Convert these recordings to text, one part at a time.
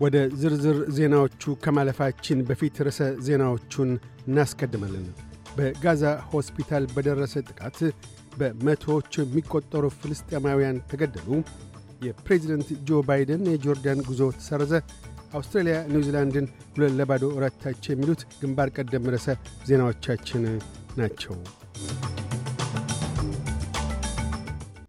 ወደ ዝርዝር ዜናዎቹ ከማለፋችን በፊት ርዕሰ ዜናዎቹን እናስቀድማለን። በጋዛ ሆስፒታል በደረሰ ጥቃት በመቶዎች የሚቆጠሩ ፍልስጤማውያን ተገደሉ። የፕሬዚደንት ጆ ባይደን የጆርዳን ጉዞ ተሰረዘ። አውስትራሊያ ኒውዚላንድን ሁለት ለባዶ ረታች። የሚሉት ግንባር ቀደም ርዕሰ ዜናዎቻችን ናቸው።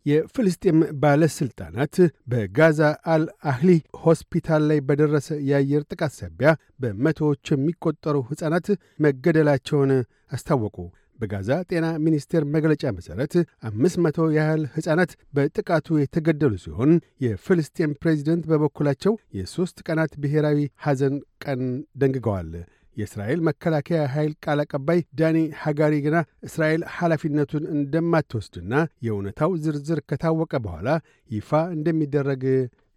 የፍልስጤም ባለሥልጣናት በጋዛ አል አህሊ ሆስፒታል ላይ በደረሰ የአየር ጥቃት ሳቢያ በመቶዎች የሚቆጠሩ ሕፃናት መገደላቸውን አስታወቁ። በጋዛ ጤና ሚኒስቴር መግለጫ መሠረት አምስት መቶ ያህል ሕፃናት በጥቃቱ የተገደሉ ሲሆን የፍልስጤም ፕሬዚደንት በበኩላቸው የሦስት ቀናት ብሔራዊ ሐዘን ቀን ደንግገዋል። የእስራኤል መከላከያ ኃይል ቃል አቀባይ ዳኒ ሐጋሪ ግና እስራኤል ኃላፊነቱን እንደማትወስድና የእውነታው ዝርዝር ከታወቀ በኋላ ይፋ እንደሚደረግ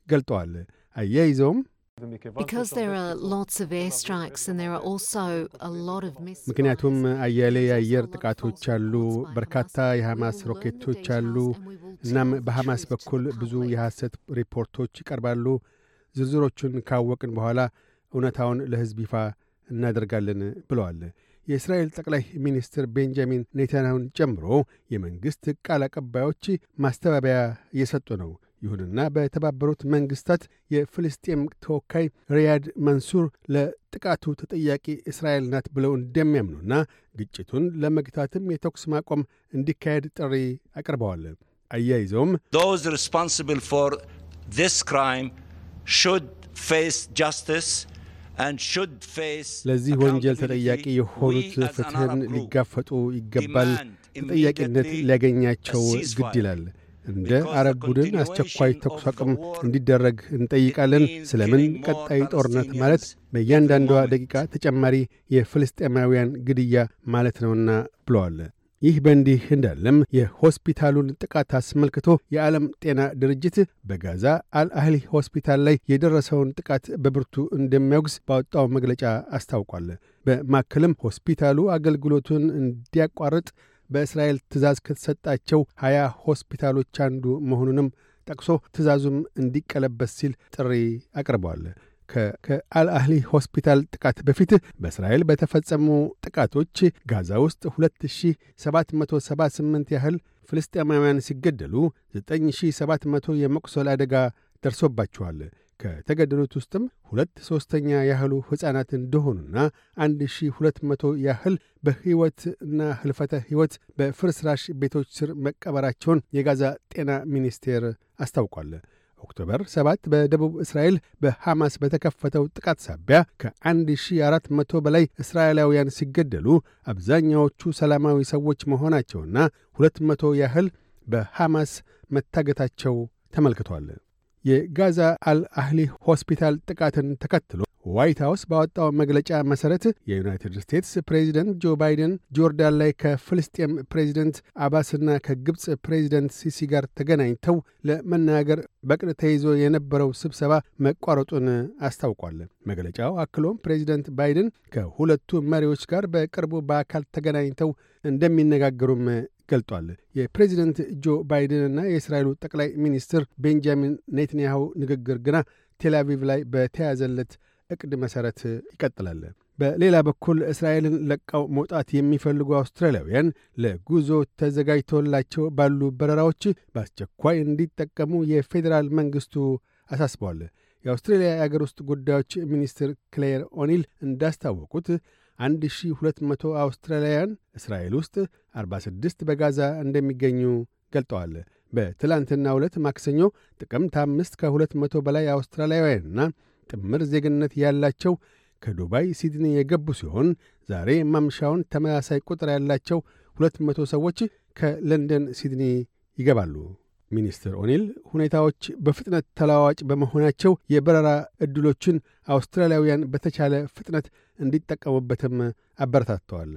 ገልጠዋል። አያይዘውም ምክንያቱም አያሌ የአየር ጥቃቶች አሉ፣ በርካታ የሐማስ ሮኬቶች አሉ። እናም በሐማስ በኩል ብዙ የሐሰት ሪፖርቶች ይቀርባሉ። ዝርዝሮቹን ካወቅን በኋላ እውነታውን ለሕዝብ ይፋ እናደርጋለን ብለዋል። የእስራኤል ጠቅላይ ሚኒስትር ቤንጃሚን ኔታንያሁን ጨምሮ የመንግሥት ቃል አቀባዮች ማስተባበያ እየሰጡ ነው። ይሁንና በተባበሩት መንግሥታት የፍልስጤም ተወካይ ሪያድ መንሱር ለጥቃቱ ተጠያቂ እስራኤል ናት ብለው እንደሚያምኑና ግጭቱን ለመግታትም የተኩስ ማቆም እንዲካሄድ ጥሪ አቅርበዋል። አያይዘውም responsible for this crime should face justice ለዚህ ወንጀል ተጠያቂ የሆኑት ፍትሕን ሊጋፈጡ ይገባል። ተጠያቂነት ሊያገኛቸው ግድ ይላል። እንደ አረብ ቡድን አስቸኳይ ተኩስ አቁም እንዲደረግ እንጠይቃለን። ስለምን ቀጣይ ጦርነት ማለት በእያንዳንዷ ደቂቃ ተጨማሪ የፍልስጤማውያን ግድያ ማለት ነውና ብለዋል። ይህ በእንዲህ እንዳለም የሆስፒታሉን ጥቃት አስመልክቶ የዓለም ጤና ድርጅት በጋዛ አልአህሊ ሆስፒታል ላይ የደረሰውን ጥቃት በብርቱ እንደሚያወግዝ ባወጣው መግለጫ አስታውቋል። በማከልም ሆስፒታሉ አገልግሎቱን እንዲያቋርጥ በእስራኤል ትእዛዝ ከተሰጣቸው ሀያ ሆስፒታሎች አንዱ መሆኑንም ጠቅሶ ትእዛዙም እንዲቀለበስ ሲል ጥሪ አቅርበዋል። ከአልአህሊ ሆስፒታል ጥቃት በፊት በእስራኤል በተፈጸሙ ጥቃቶች ጋዛ ውስጥ 2778 ያህል ፍልስጤማውያን ሲገደሉ 9700 የመቁሰል አደጋ ደርሶባቸዋል። ከተገደሉት ውስጥም ሁለት ሦስተኛ ያህሉ ሕፃናት እንደሆኑና 1200 ያህል በሕይወትና ሕልፈተ ሕይወት በፍርስራሽ ቤቶች ስር መቀበራቸውን የጋዛ ጤና ሚኒስቴር አስታውቋል። ኦክቶበር 7 በደቡብ እስራኤል በሐማስ በተከፈተው ጥቃት ሳቢያ ከ1400 በላይ እስራኤላውያን ሲገደሉ አብዛኛዎቹ ሰላማዊ ሰዎች መሆናቸውና 200 ያህል በሐማስ መታገታቸው ተመልክቷል። የጋዛ አልአህሊ ሆስፒታል ጥቃትን ተከትሎ ዋይት ሀውስ ባወጣው መግለጫ መሠረት የዩናይትድ ስቴትስ ፕሬዚደንት ጆ ባይደን ጆርዳን ላይ ከፍልስጤም ፕሬዚደንት አባስና ከግብፅ ፕሬዚደንት ሲሲ ጋር ተገናኝተው ለመናገር በቅድ ተይዞ የነበረው ስብሰባ መቋረጡን አስታውቋል። መግለጫው አክሎም ፕሬዚደንት ባይደን ከሁለቱ መሪዎች ጋር በቅርቡ በአካል ተገናኝተው እንደሚነጋገሩም ገልጧል። የፕሬዚደንት ጆ ባይደንና የእስራኤሉ ጠቅላይ ሚኒስትር ቤንጃሚን ኔትንያሁ ንግግር ግና ቴልአቪቭ ላይ በተያዘለት ዕቅድ መሠረት ይቀጥላል። በሌላ በኩል እስራኤልን ለቀው መውጣት የሚፈልጉ አውስትራሊያውያን ለጉዞ ተዘጋጅቶላቸው ባሉ በረራዎች በአስቸኳይ እንዲጠቀሙ የፌዴራል መንግሥቱ አሳስበዋል። የአውስትሬልያ የአገር ውስጥ ጉዳዮች ሚኒስትር ክሌር ኦኒል እንዳስታወቁት 1200 አውስትራሊያውያን እስራኤል ውስጥ 46 በጋዛ እንደሚገኙ ገልጠዋል። በትላንትና ዕለት ማክሰኞ ጥቅምት አምስት ከ200 በላይ አውስትራሊያውያንና ጥምር ዜግነት ያላቸው ከዱባይ ሲድኒ የገቡ ሲሆን ዛሬ ማምሻውን ተመሳሳይ ቁጥር ያላቸው 200 ሰዎች ከለንደን ሲድኒ ይገባሉ። ሚኒስትር ኦኒል ሁኔታዎች በፍጥነት ተለዋዋጭ በመሆናቸው የበረራ ዕድሎችን አውስትራሊያውያን በተቻለ ፍጥነት እንዲጠቀሙበትም አበረታተዋል።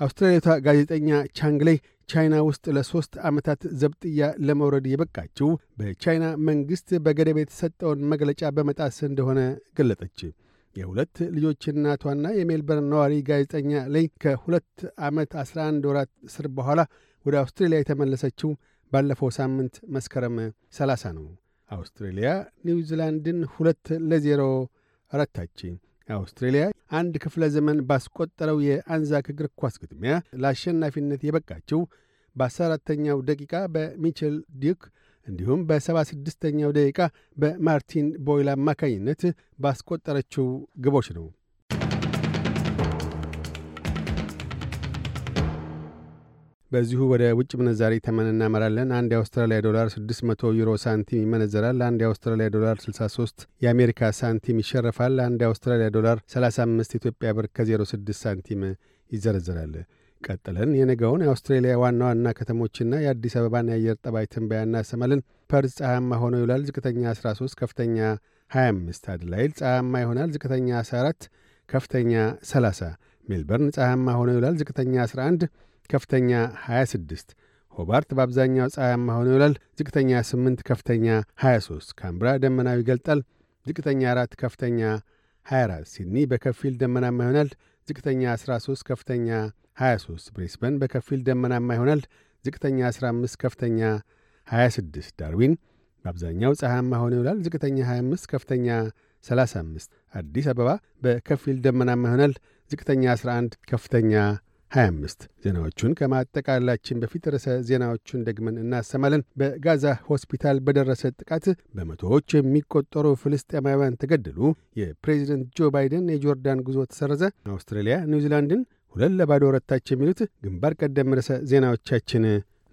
አውስትራሊያዊቷ ጋዜጠኛ ቻንግሌይ ቻይና ውስጥ ለሦስት ዓመታት ዘብጥያ ለመውረድ የበቃችው በቻይና መንግሥት በገደብ የተሰጠውን መግለጫ በመጣስ እንደሆነ ገለጠች። የሁለት ልጆች እናቷና የሜልበርን ነዋሪ ጋዜጠኛ ላይ ከሁለት ዓመት 11 ወራት እስር በኋላ ወደ አውስትሬልያ የተመለሰችው ባለፈው ሳምንት መስከረም 30 ነው። አውስትሬልያ ኒውዚላንድን ሁለት ለዜሮ ረታች። አውስትሬልያ አንድ ክፍለ ዘመን ባስቆጠረው የአንዛክ እግር ኳስ ግጥሚያ ለአሸናፊነት የበቃችው በ14ተኛው ደቂቃ በሚችል ዱክ እንዲሁም በሰባ ስድስተኛው ደቂቃ በማርቲን ቦይል አማካኝነት ባስቆጠረችው ግቦች ነው። በዚሁ ወደ ውጭ ምንዛሪ ተመን እናመራለን። አንድ የአውስትራሊያ ዶላር 600 ዩሮ ሳንቲም ይመነዘራል። አንድ የአውስትራሊያ ዶላር 63 የአሜሪካ ሳንቲም ይሸርፋል። አንድ የአውስትራሊያ ዶላር 35 ኢትዮጵያ ብር ከ06 ሳንቲም ይዘረዘራል። ቀጥለን የነገውን የአውስትሬሊያ ዋና ዋና ከተሞችና የአዲስ አበባን የአየር ጠባይ ትንበያ እናሰማለን። ፐርዝ ፀሐያማ ሆኖ ይውላል። ዝቅተኛ 13፣ ከፍተኛ 25። አደላይድ ፀሐያማ ይሆናል። ዝቅተኛ 14፣ ከፍተኛ 30። ሜልበርን ፀሐያማ ሆኖ ይውላል። ዝቅተኛ 11 ከፍተኛ 26። ሆባርት በአብዛኛው ፀሐያማ ሆኖ ይውላል። ዝቅተኛ 8 ከፍተኛ 23። ካንብራ ደመናው ይገለጣል። ዝቅተኛ 4 ከፍተኛ 24። ሲድኒ በከፊል ደመናማ ይሆናል። ዝቅተኛ 13 ከፍተኛ 23። ብሪስበን በከፊል ደመናማ ይሆናል። ዝቅተኛ 15 ከፍተኛ 26። ዳርዊን በአብዛኛው ፀሐያማ ሆኖ ይውላል። ዝቅተኛ 25 ከፍተኛ 35። አዲስ አበባ በከፊል ደመናማ ይሆናል። ዝቅተኛ 11 ከፍተኛ 25 ዜናዎቹን ከማጠቃላችን በፊት ርዕሰ ዜናዎቹን ደግመን እናሰማለን። በጋዛ ሆስፒታል በደረሰ ጥቃት በመቶዎች የሚቆጠሩ ፍልስጤማውያን ተገደሉ። የፕሬዚደንት ጆ ባይደን የጆርዳን ጉዞ ተሰረዘ። አውስትራሊያ ኒውዚላንድን ሁለት ለባዶ ረታች። የሚሉት ግንባር ቀደም ርዕሰ ዜናዎቻችን